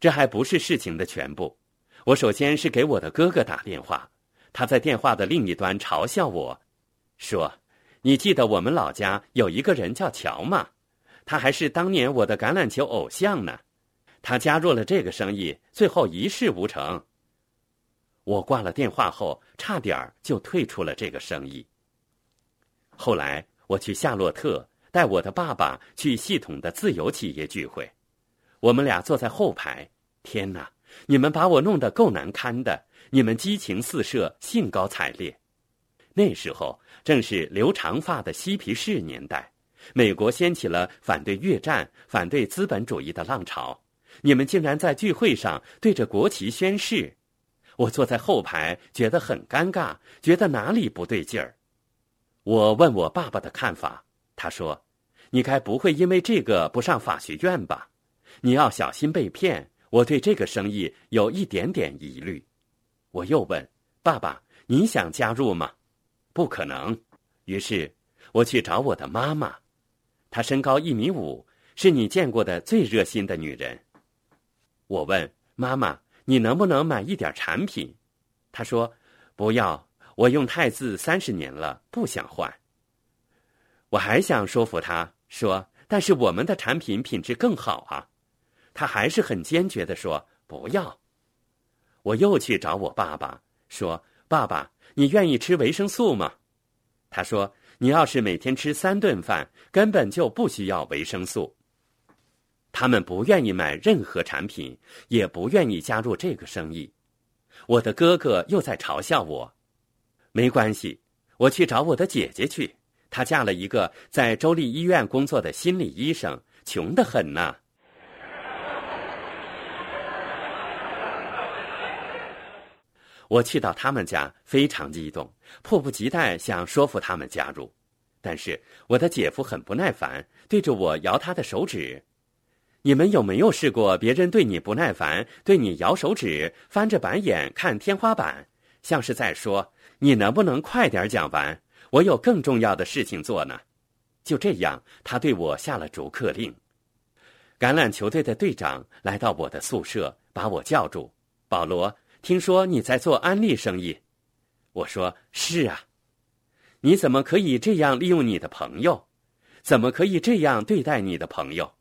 这还不是事情的全部。我首先是给我的哥哥打电话，他在电话的另一端嘲笑我，说：“你记得我们老家有一个人叫乔吗？他还是当年我的橄榄球偶像呢。他加入了这个生意，最后一事无成。”我挂了电话后，差点儿就退出了这个生意。后来我去夏洛特，带我的爸爸去系统的自由企业聚会，我们俩坐在后排。天哪！你们把我弄得够难堪的，你们激情四射，兴高采烈。那时候正是留长发的嬉皮士年代，美国掀起了反对越战、反对资本主义的浪潮。你们竟然在聚会上对着国旗宣誓，我坐在后排觉得很尴尬，觉得哪里不对劲儿。我问我爸爸的看法，他说：“你该不会因为这个不上法学院吧？你要小心被骗。”我对这个生意有一点点疑虑，我又问爸爸：“你想加入吗？”不可能。于是我去找我的妈妈，她身高一米五，是你见过的最热心的女人。我问妈妈：“你能不能买一点产品？”她说：“不要，我用汰渍三十年了，不想换。”我还想说服她说：“但是我们的产品品质更好啊。”他还是很坚决的说：“不要。”我又去找我爸爸说：“爸爸，你愿意吃维生素吗？”他说：“你要是每天吃三顿饭，根本就不需要维生素。”他们不愿意买任何产品，也不愿意加入这个生意。我的哥哥又在嘲笑我。没关系，我去找我的姐姐去。她嫁了一个在州立医院工作的心理医生，穷得很呐。我去到他们家，非常激动，迫不及待想说服他们加入。但是我的姐夫很不耐烦，对着我摇他的手指。你们有没有试过别人对你不耐烦，对你摇手指，翻着白眼看天花板，像是在说：“你能不能快点讲完？我有更重要的事情做呢。”就这样，他对我下了逐客令。橄榄球队的队长来到我的宿舍，把我叫住：“保罗。”听说你在做安利生意，我说是啊。你怎么可以这样利用你的朋友？怎么可以这样对待你的朋友？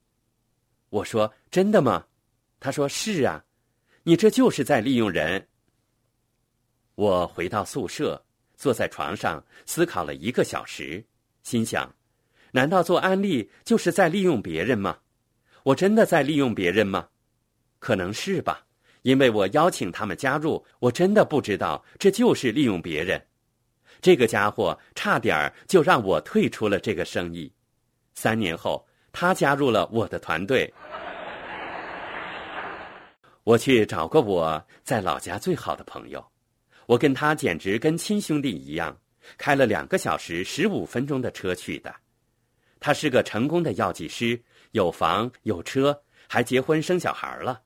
我说真的吗？他说是啊。你这就是在利用人。我回到宿舍，坐在床上思考了一个小时，心想：难道做安利就是在利用别人吗？我真的在利用别人吗？可能是吧。因为我邀请他们加入，我真的不知道这就是利用别人。这个家伙差点就让我退出了这个生意。三年后，他加入了我的团队。我去找过我在老家最好的朋友，我跟他简直跟亲兄弟一样，开了两个小时十五分钟的车去的。他是个成功的药剂师，有房有车，还结婚生小孩了。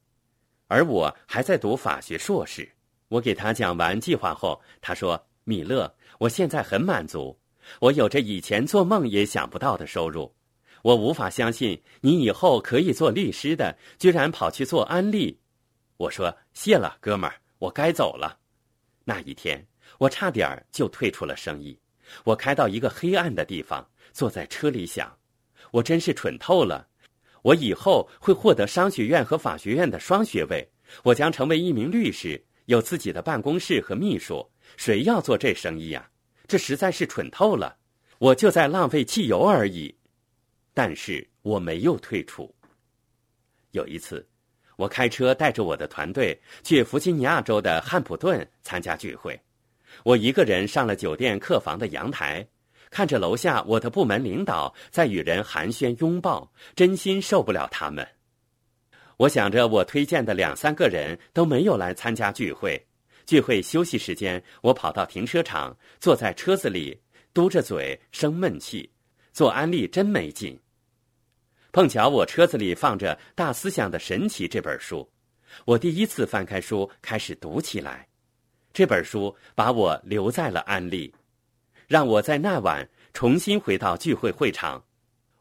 而我还在读法学硕士。我给他讲完计划后，他说：“米勒，我现在很满足，我有着以前做梦也想不到的收入。我无法相信你以后可以做律师的，居然跑去做安利。”我说：“谢了，哥们儿，我该走了。”那一天，我差点就退出了生意。我开到一个黑暗的地方，坐在车里想：“我真是蠢透了。”我以后会获得商学院和法学院的双学位，我将成为一名律师，有自己的办公室和秘书。谁要做这生意呀？这实在是蠢透了！我就在浪费汽油而已。但是我没有退出。有一次，我开车带着我的团队去弗吉尼亚州的汉普顿参加聚会，我一个人上了酒店客房的阳台。看着楼下我的部门领导在与人寒暄拥抱，真心受不了他们。我想着我推荐的两三个人都没有来参加聚会。聚会休息时间，我跑到停车场，坐在车子里，嘟着嘴生闷气。做安利真没劲。碰巧我车子里放着《大思想的神奇》这本书，我第一次翻开书开始读起来。这本书把我留在了安利。让我在那晚重新回到聚会会场。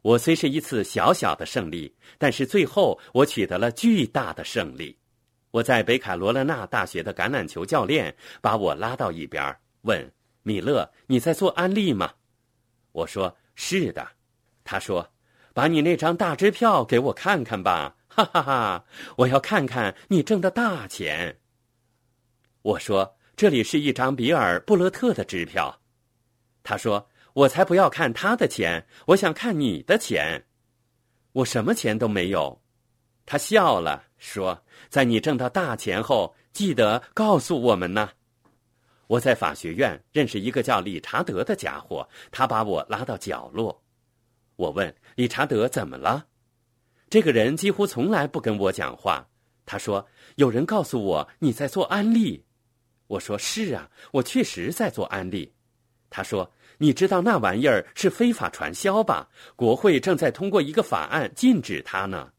我虽是一次小小的胜利，但是最后我取得了巨大的胜利。我在北卡罗来纳大学的橄榄球教练把我拉到一边，问米勒：“你在做安利吗？”我说：“是的。”他说：“把你那张大支票给我看看吧。”哈哈哈！我要看看你挣的大钱。我说：“这里是一张比尔·布勒特的支票。”他说：“我才不要看他的钱，我想看你的钱。”我什么钱都没有。他笑了，说：“在你挣到大钱后，记得告诉我们呢。”我在法学院认识一个叫理查德的家伙，他把我拉到角落。我问理查德怎么了？这个人几乎从来不跟我讲话。他说：“有人告诉我你在做安利。”我说：“是啊，我确实在做安利。”他说：“你知道那玩意儿是非法传销吧？国会正在通过一个法案禁止它呢。”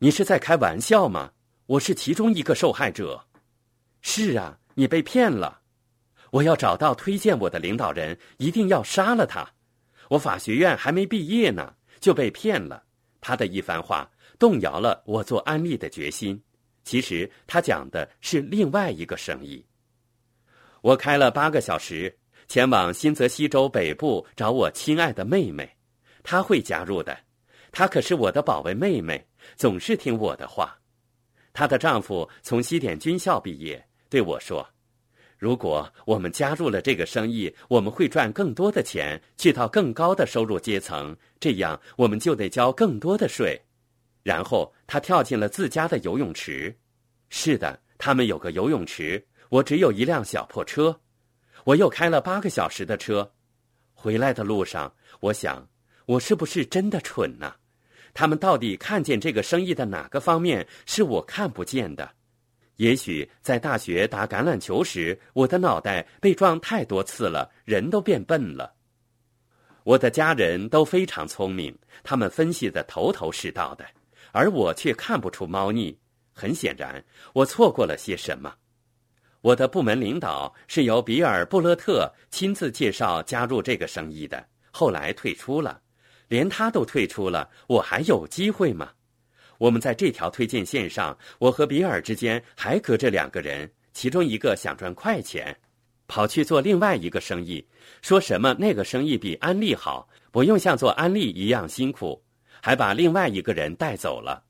你是在开玩笑吗？我是其中一个受害者。是啊，你被骗了。我要找到推荐我的领导人，一定要杀了他。我法学院还没毕业呢，就被骗了。他的一番话动摇了我做安利的决心。其实他讲的是另外一个生意。我开了八个小时，前往新泽西州北部找我亲爱的妹妹，她会加入的。她可是我的宝贝妹妹，总是听我的话。她的丈夫从西点军校毕业，对我说：“如果我们加入了这个生意，我们会赚更多的钱，去到更高的收入阶层。这样我们就得交更多的税。”然后她跳进了自家的游泳池。是的，他们有个游泳池。我只有一辆小破车。我又开了八个小时的车。回来的路上，我想，我是不是真的蠢呢？他们到底看见这个生意的哪个方面是我看不见的？也许在大学打橄榄球时，我的脑袋被撞太多次了，人都变笨了。我的家人都非常聪明，他们分析的头头是道的，而我却看不出猫腻。很显然，我错过了些什么。我的部门领导是由比尔·布勒特亲自介绍加入这个生意的，后来退出了。连他都退出了，我还有机会吗？我们在这条推荐线上，我和比尔之间还隔着两个人，其中一个想赚快钱，跑去做另外一个生意，说什么那个生意比安利好，不用像做安利一样辛苦，还把另外一个人带走了。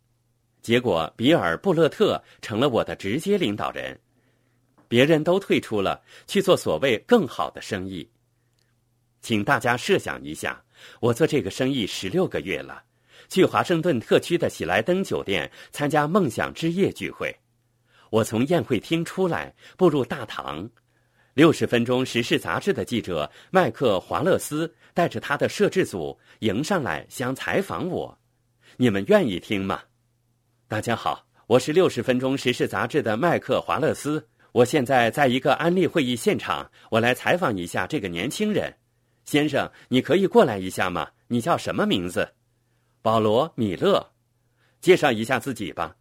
结果比尔·布勒特成了我的直接领导人，别人都退出了，去做所谓更好的生意。请大家设想一下。我做这个生意十六个月了，去华盛顿特区的喜来登酒店参加梦想之夜聚会。我从宴会厅出来，步入大堂，六十分钟时事杂志的记者麦克华勒斯带着他的摄制组迎上来想采访我。你们愿意听吗？大家好，我是六十分钟时事杂志的麦克华勒斯，我现在在一个安利会议现场，我来采访一下这个年轻人。先生，你可以过来一下吗？你叫什么名字？保罗·米勒。介绍一下自己吧。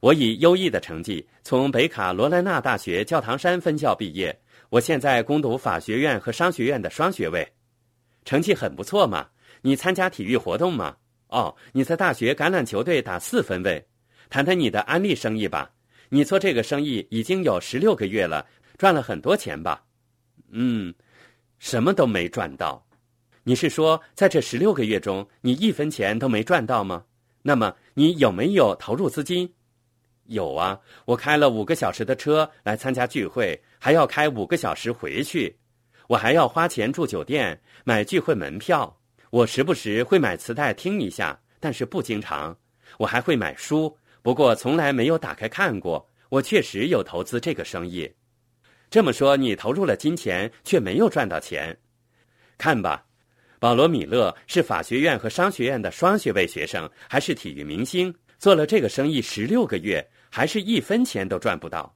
我以优异的成绩从北卡罗来纳大学教堂山分校毕业，我现在攻读法学院和商学院的双学位，成绩很不错嘛。你参加体育活动吗？哦，你在大学橄榄球队打四分卫。谈谈你的安利生意吧。你做这个生意已经有十六个月了，赚了很多钱吧？嗯。什么都没赚到，你是说在这十六个月中，你一分钱都没赚到吗？那么你有没有投入资金？有啊，我开了五个小时的车来参加聚会，还要开五个小时回去，我还要花钱住酒店、买聚会门票。我时不时会买磁带听一下，但是不经常。我还会买书，不过从来没有打开看过。我确实有投资这个生意。这么说，你投入了金钱却没有赚到钱，看吧，保罗·米勒是法学院和商学院的双学位学生，还是体育明星，做了这个生意十六个月，还是一分钱都赚不到。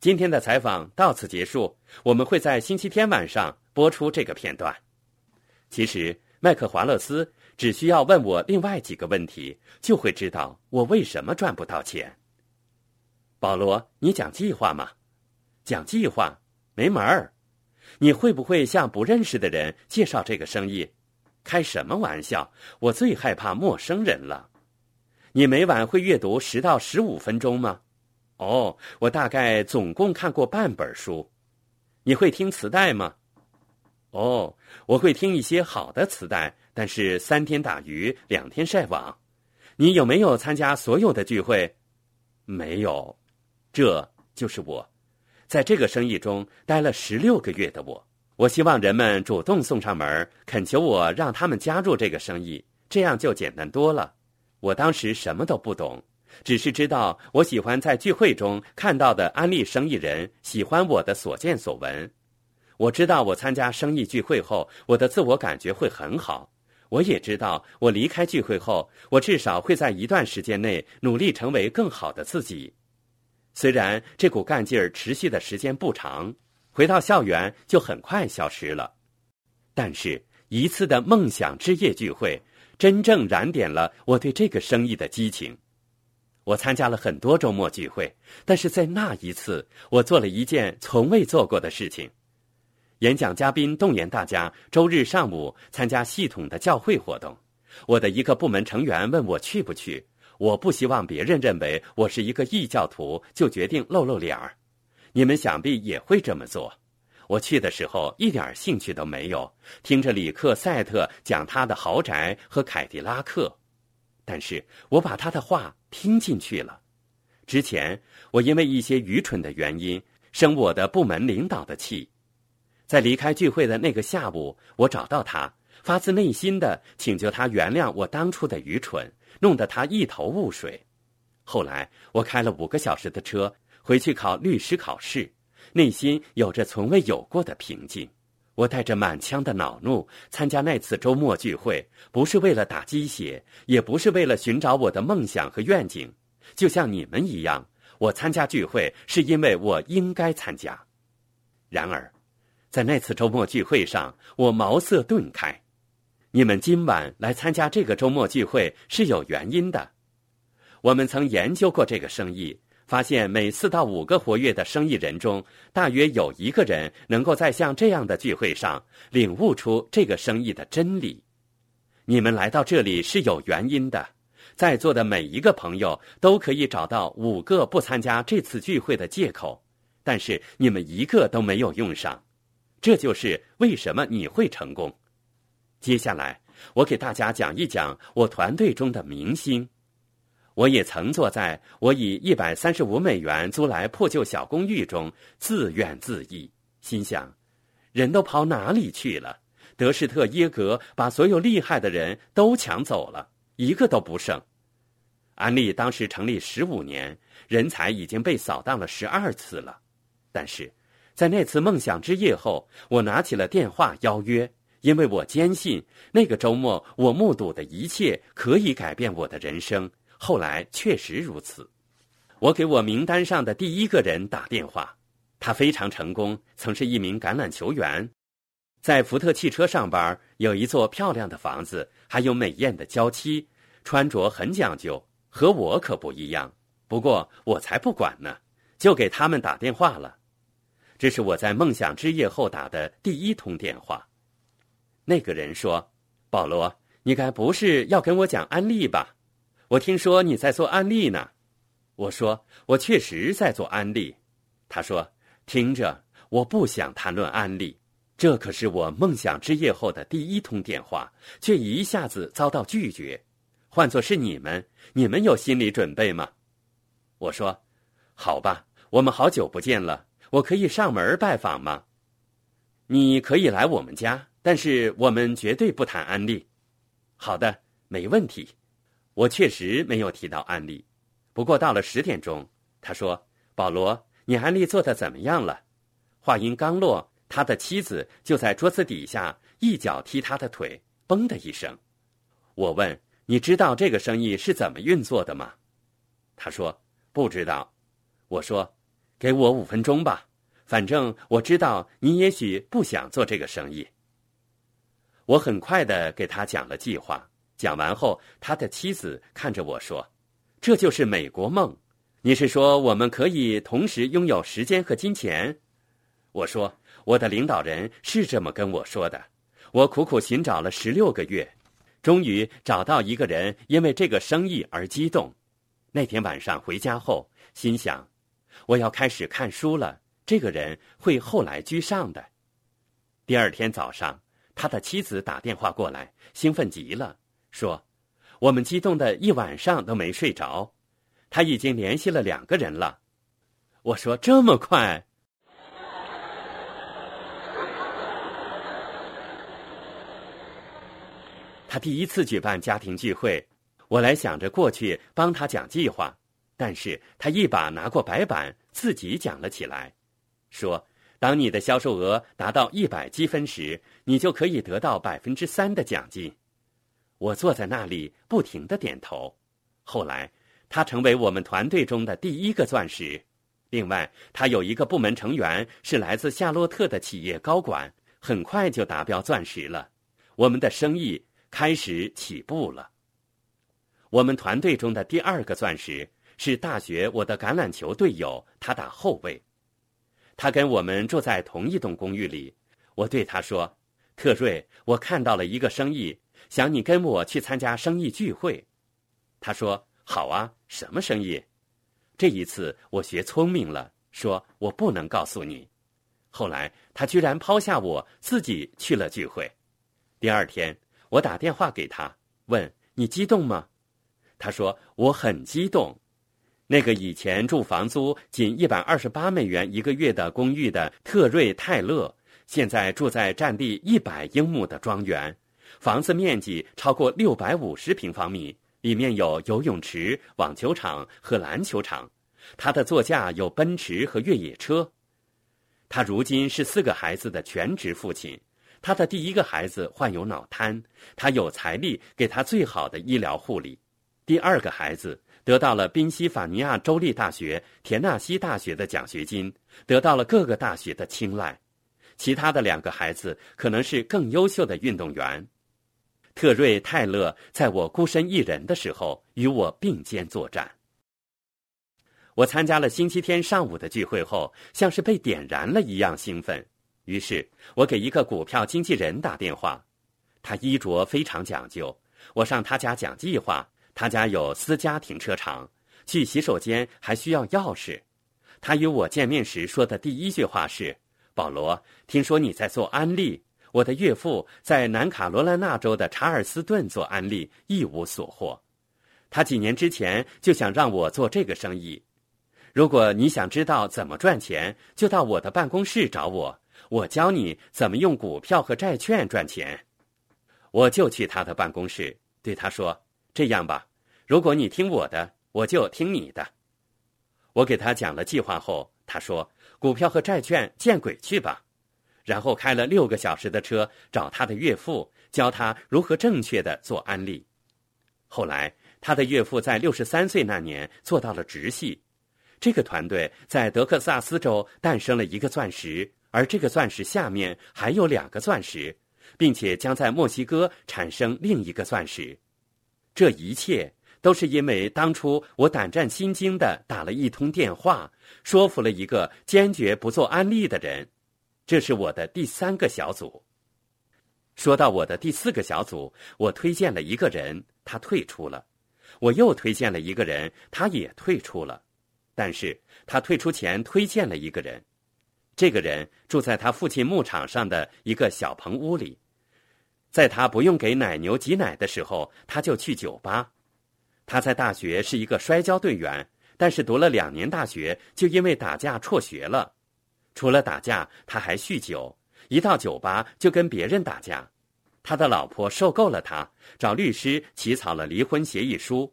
今天的采访到此结束，我们会在星期天晚上播出这个片段。其实，麦克华勒斯只需要问我另外几个问题，就会知道我为什么赚不到钱。保罗，你讲计划吗？讲计划没门儿，你会不会向不认识的人介绍这个生意？开什么玩笑！我最害怕陌生人了。你每晚会阅读十到十五分钟吗？哦，我大概总共看过半本书。你会听磁带吗？哦，我会听一些好的磁带，但是三天打鱼两天晒网。你有没有参加所有的聚会？没有，这就是我，在这个生意中待了十六个月的我。我希望人们主动送上门，恳求我让他们加入这个生意，这样就简单多了。我当时什么都不懂。只是知道我喜欢在聚会中看到的安利生意人喜欢我的所见所闻。我知道我参加生意聚会后，我的自我感觉会很好。我也知道我离开聚会后，我至少会在一段时间内努力成为更好的自己。虽然这股干劲儿持续的时间不长，回到校园就很快消失了，但是一次的梦想之夜聚会，真正燃点了我对这个生意的激情。我参加了很多周末聚会，但是在那一次，我做了一件从未做过的事情。演讲嘉宾动员大家周日上午参加系统的教会活动。我的一个部门成员问我去不去。我不希望别人认为我是一个异教徒，就决定露露脸儿。你们想必也会这么做。我去的时候一点兴趣都没有，听着里克赛特讲他的豪宅和凯迪拉克。但是我把他的话听进去了。之前我因为一些愚蠢的原因生我的部门领导的气，在离开聚会的那个下午，我找到他，发自内心的请求他原谅我当初的愚蠢，弄得他一头雾水。后来我开了五个小时的车回去考律师考试，内心有着从未有过的平静。我带着满腔的恼怒参加那次周末聚会，不是为了打鸡血，也不是为了寻找我的梦想和愿景。就像你们一样，我参加聚会是因为我应该参加。然而，在那次周末聚会上，我茅塞顿开。你们今晚来参加这个周末聚会是有原因的。我们曾研究过这个生意。发现每四到五个活跃的生意人中，大约有一个人能够在像这样的聚会上领悟出这个生意的真理。你们来到这里是有原因的，在座的每一个朋友都可以找到五个不参加这次聚会的借口，但是你们一个都没有用上，这就是为什么你会成功。接下来，我给大家讲一讲我团队中的明星。我也曾坐在我以一百三十五美元租来破旧小公寓中，自怨自艾，心想：人都跑哪里去了？德士特耶格把所有厉害的人都抢走了，一个都不剩。安利当时成立十五年，人才已经被扫荡了十二次了。但是，在那次梦想之夜后，我拿起了电话邀约，因为我坚信那个周末我目睹的一切可以改变我的人生。后来确实如此，我给我名单上的第一个人打电话，他非常成功，曾是一名橄榄球员，在福特汽车上班，有一座漂亮的房子，还有美艳的娇妻，穿着很讲究，和我可不一样。不过我才不管呢，就给他们打电话了。这是我在梦想之夜后打的第一通电话。那个人说：“保罗，你该不是要跟我讲安利吧？”我听说你在做安利呢，我说我确实在做安利。他说：“听着，我不想谈论安利，这可是我梦想之夜后的第一通电话，却一下子遭到拒绝。换作是你们，你们有心理准备吗？”我说：“好吧，我们好久不见了，我可以上门拜访吗？你可以来我们家，但是我们绝对不谈安利。好的，没问题。”我确实没有提到安利，不过到了十点钟，他说：“保罗，你安利做的怎么样了？”话音刚落，他的妻子就在桌子底下一脚踢他的腿，嘣的一声。我问：“你知道这个生意是怎么运作的吗？”他说：“不知道。”我说：“给我五分钟吧，反正我知道你也许不想做这个生意。”我很快的给他讲了计划。讲完后，他的妻子看着我说：“这就是美国梦。你是说我们可以同时拥有时间和金钱？”我说：“我的领导人是这么跟我说的。我苦苦寻找了十六个月，终于找到一个人，因为这个生意而激动。那天晚上回家后，心想：我要开始看书了。这个人会后来居上的。第二天早上，他的妻子打电话过来，兴奋极了，说：“我们激动的一晚上都没睡着。他已经联系了两个人了。”我说：“这么快？”他第一次举办家庭聚会，我来想着过去帮他讲计划，但是他一把拿过白板，自己讲了起来，说：“当你的销售额达到一百积分时，你就可以得到百分之三的奖金。”我坐在那里不停的点头。后来，他成为我们团队中的第一个钻石。另外，他有一个部门成员是来自夏洛特的企业高管，很快就达标钻石了。我们的生意。开始起步了。我们团队中的第二个钻石是大学我的橄榄球队友，他打后卫。他跟我们住在同一栋公寓里。我对他说：“特瑞，我看到了一个生意，想你跟我去参加生意聚会。”他说：“好啊，什么生意？”这一次我学聪明了，说我不能告诉你。后来他居然抛下我自己去了聚会。第二天。我打电话给他，问你激动吗？他说我很激动。那个以前住房租仅一百二十八美元一个月的公寓的特瑞泰勒，现在住在占地一百英亩的庄园，房子面积超过六百五十平方米，里面有游泳池、网球场和篮球场。他的座驾有奔驰和越野车。他如今是四个孩子的全职父亲。他的第一个孩子患有脑瘫，他有财力给他最好的医疗护理。第二个孩子得到了宾夕法尼亚州立大学田纳西大学的奖学金，得到了各个大学的青睐。其他的两个孩子可能是更优秀的运动员。特瑞·泰勒在我孤身一人的时候与我并肩作战。我参加了星期天上午的聚会后，像是被点燃了一样兴奋。于是我给一个股票经纪人打电话，他衣着非常讲究。我上他家讲计划，他家有私家停车场，去洗手间还需要钥匙。他与我见面时说的第一句话是：“保罗，听说你在做安利。我的岳父在南卡罗来纳州的查尔斯顿做安利，一无所获。他几年之前就想让我做这个生意。如果你想知道怎么赚钱，就到我的办公室找我。”我教你怎么用股票和债券赚钱。我就去他的办公室，对他说：“这样吧，如果你听我的，我就听你的。”我给他讲了计划后，他说：“股票和债券见鬼去吧！”然后开了六个小时的车找他的岳父，教他如何正确的做安利。后来，他的岳父在六十三岁那年做到了直系。这个团队在德克萨斯州诞生了一个钻石。而这个钻石下面还有两个钻石，并且将在墨西哥产生另一个钻石。这一切都是因为当初我胆战心惊的打了一通电话，说服了一个坚决不做安利的人。这是我的第三个小组。说到我的第四个小组，我推荐了一个人，他退出了；我又推荐了一个人，他也退出了。但是他退出前推荐了一个人。这个人住在他父亲牧场上的一个小棚屋里，在他不用给奶牛挤奶的时候，他就去酒吧。他在大学是一个摔跤队员，但是读了两年大学就因为打架辍学了。除了打架，他还酗酒，一到酒吧就跟别人打架。他的老婆受够了他，找律师起草了离婚协议书。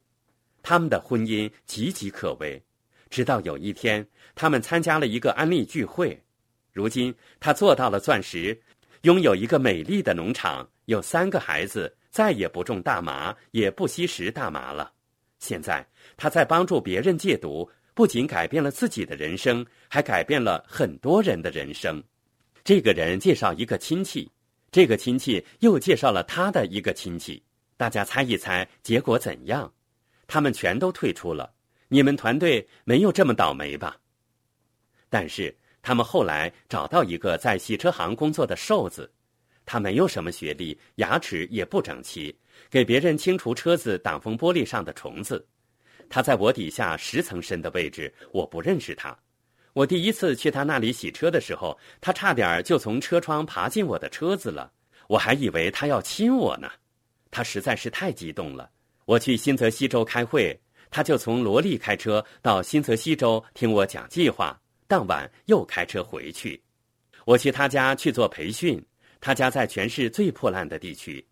他们的婚姻岌岌可危，直到有一天，他们参加了一个安利聚会。如今，他做到了钻石，拥有一个美丽的农场，有三个孩子，再也不种大麻，也不吸食大麻了。现在，他在帮助别人戒毒，不仅改变了自己的人生，还改变了很多人的人生。这个人介绍一个亲戚，这个亲戚又介绍了他的一个亲戚。大家猜一猜结果怎样？他们全都退出了。你们团队没有这么倒霉吧？但是。他们后来找到一个在洗车行工作的瘦子，他没有什么学历，牙齿也不整齐，给别人清除车子挡风玻璃上的虫子。他在我底下十层深的位置，我不认识他。我第一次去他那里洗车的时候，他差点就从车窗爬进我的车子了，我还以为他要亲我呢。他实在是太激动了。我去新泽西州开会，他就从罗利开车到新泽西州听我讲计划，当晚又开车回去。我去他家去做培训，他家在全市最破烂的地区。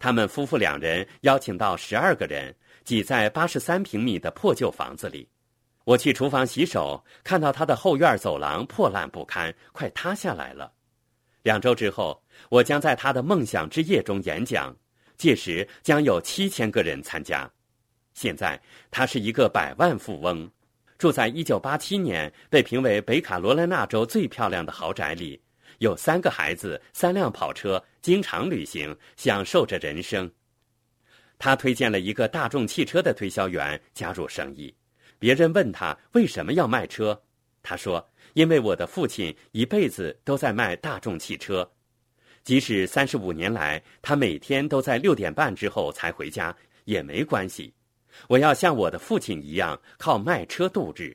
他们夫妇两人邀请到十二个人，挤在八十三平米的破旧房子里。我去厨房洗手，看到他的后院走廊破烂不堪，快塌下来了。两周之后，我将在他的梦想之夜中演讲，届时将有七千个人参加。现在他是一个百万富翁。住在一九八七年被评为北卡罗来纳州最漂亮的豪宅里，有三个孩子，三辆跑车，经常旅行，享受着人生。他推荐了一个大众汽车的推销员加入生意。别人问他为什么要卖车，他说：“因为我的父亲一辈子都在卖大众汽车，即使三十五年来他每天都在六点半之后才回家也没关系。”我要像我的父亲一样靠卖车度日。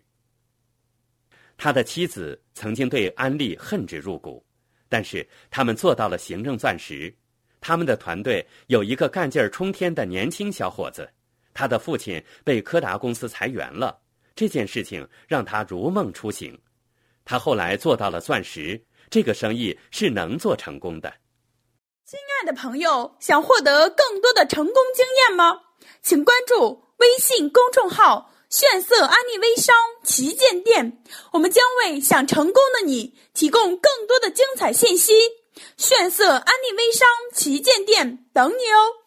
他的妻子曾经对安利恨之入骨，但是他们做到了行政钻石。他们的团队有一个干劲儿冲天的年轻小伙子，他的父亲被柯达公司裁员了，这件事情让他如梦初醒。他后来做到了钻石，这个生意是能做成功的。亲爱的朋友，想获得更多的成功经验吗？请关注。微信公众号“炫色安利微商旗舰店”，我们将为想成功的你提供更多的精彩信息。炫色安利微商旗舰店等你哦。